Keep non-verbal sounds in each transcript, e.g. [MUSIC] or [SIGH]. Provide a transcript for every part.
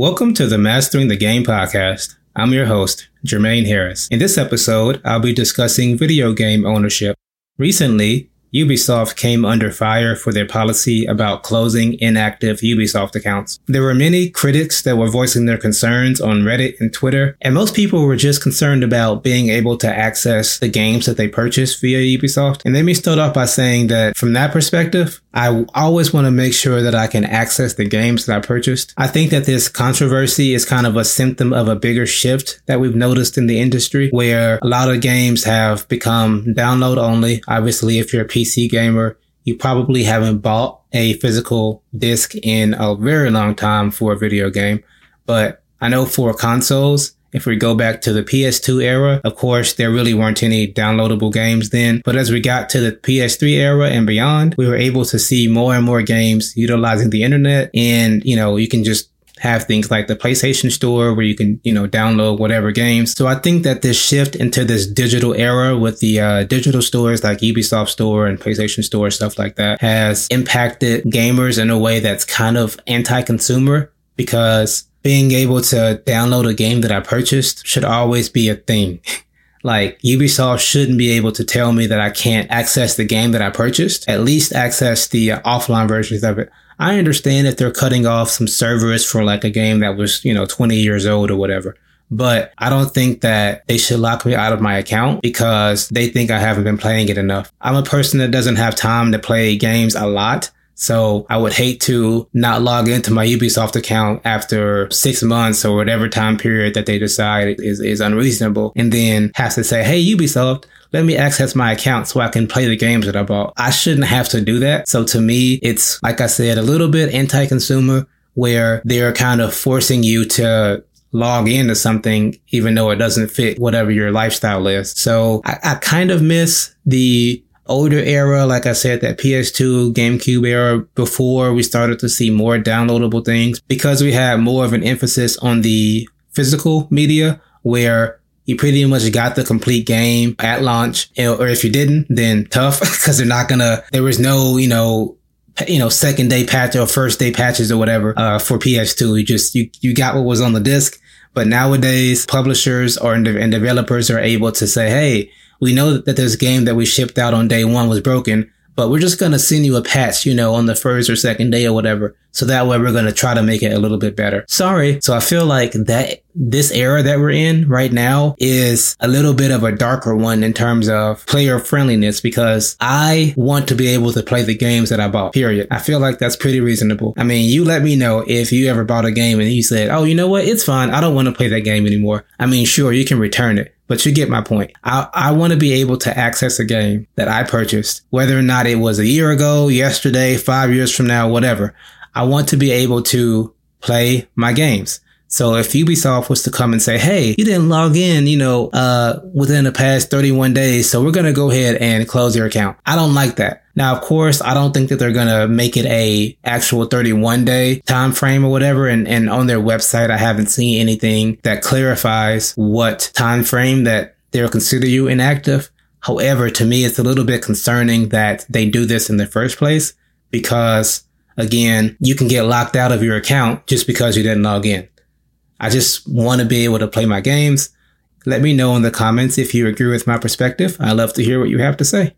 Welcome to the Mastering the Game podcast. I'm your host, Jermaine Harris. In this episode, I'll be discussing video game ownership. Recently, Ubisoft came under fire for their policy about closing inactive Ubisoft accounts. There were many critics that were voicing their concerns on Reddit and Twitter, and most people were just concerned about being able to access the games that they purchased via Ubisoft. And let me start off by saying that from that perspective, I always want to make sure that I can access the games that I purchased. I think that this controversy is kind of a symptom of a bigger shift that we've noticed in the industry where a lot of games have become download only. Obviously, if you're a PC gamer, you probably haven't bought a physical disc in a very long time for a video game. But I know for consoles, if we go back to the PS2 era, of course, there really weren't any downloadable games then. But as we got to the PS3 era and beyond, we were able to see more and more games utilizing the internet. And, you know, you can just have things like the PlayStation Store where you can, you know, download whatever games. So I think that this shift into this digital era with the uh, digital stores like Ubisoft Store and PlayStation Store, stuff like that, has impacted gamers in a way that's kind of anti-consumer because being able to download a game that I purchased should always be a thing. [LAUGHS] like Ubisoft shouldn't be able to tell me that I can't access the game that I purchased, at least access the uh, offline versions of it. I understand if they're cutting off some servers for like a game that was, you know, 20 years old or whatever. But I don't think that they should lock me out of my account because they think I haven't been playing it enough. I'm a person that doesn't have time to play games a lot. So I would hate to not log into my Ubisoft account after six months or whatever time period that they decide is, is unreasonable and then have to say, Hey, Ubisoft, let me access my account so I can play the games that I bought. I shouldn't have to do that. So to me, it's like I said, a little bit anti-consumer where they're kind of forcing you to log into something even though it doesn't fit whatever your lifestyle is. So I, I kind of miss the older era, like I said, that PS2, GameCube era before we started to see more downloadable things because we had more of an emphasis on the physical media where you pretty much got the complete game at launch. Or if you didn't, then tough [LAUGHS] because they're not gonna, there was no, you know, you know, second day patch or first day patches or whatever, uh, for PS2. You just, you, you got what was on the disc. But nowadays, publishers or and developers are able to say, Hey, we know that this game that we shipped out on day one was broken, but we're just going to send you a patch, you know, on the first or second day or whatever. So that way we're going to try to make it a little bit better. Sorry. So I feel like that this era that we're in right now is a little bit of a darker one in terms of player friendliness because I want to be able to play the games that I bought, period. I feel like that's pretty reasonable. I mean, you let me know if you ever bought a game and you said, Oh, you know what? It's fine. I don't want to play that game anymore. I mean, sure, you can return it. But you get my point. I, I want to be able to access a game that I purchased, whether or not it was a year ago, yesterday, five years from now, whatever. I want to be able to play my games. So if Ubisoft was to come and say, Hey, you didn't log in, you know, uh, within the past 31 days. So we're going to go ahead and close your account. I don't like that. Now, of course, I don't think that they're going to make it a actual 31 day time frame or whatever. And, and on their website, I haven't seen anything that clarifies what time frame that they'll consider you inactive. However, to me, it's a little bit concerning that they do this in the first place because again, you can get locked out of your account just because you didn't log in. I just want to be able to play my games. Let me know in the comments if you agree with my perspective. I love to hear what you have to say.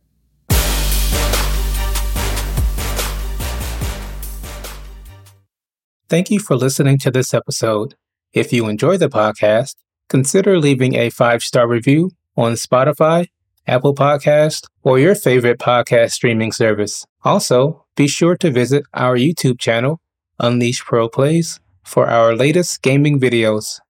Thank you for listening to this episode. If you enjoy the podcast, consider leaving a five star review on Spotify, Apple Podcast, or your favorite podcast streaming service. Also, be sure to visit our YouTube channel, Unleashed Pro Plays, for our latest gaming videos.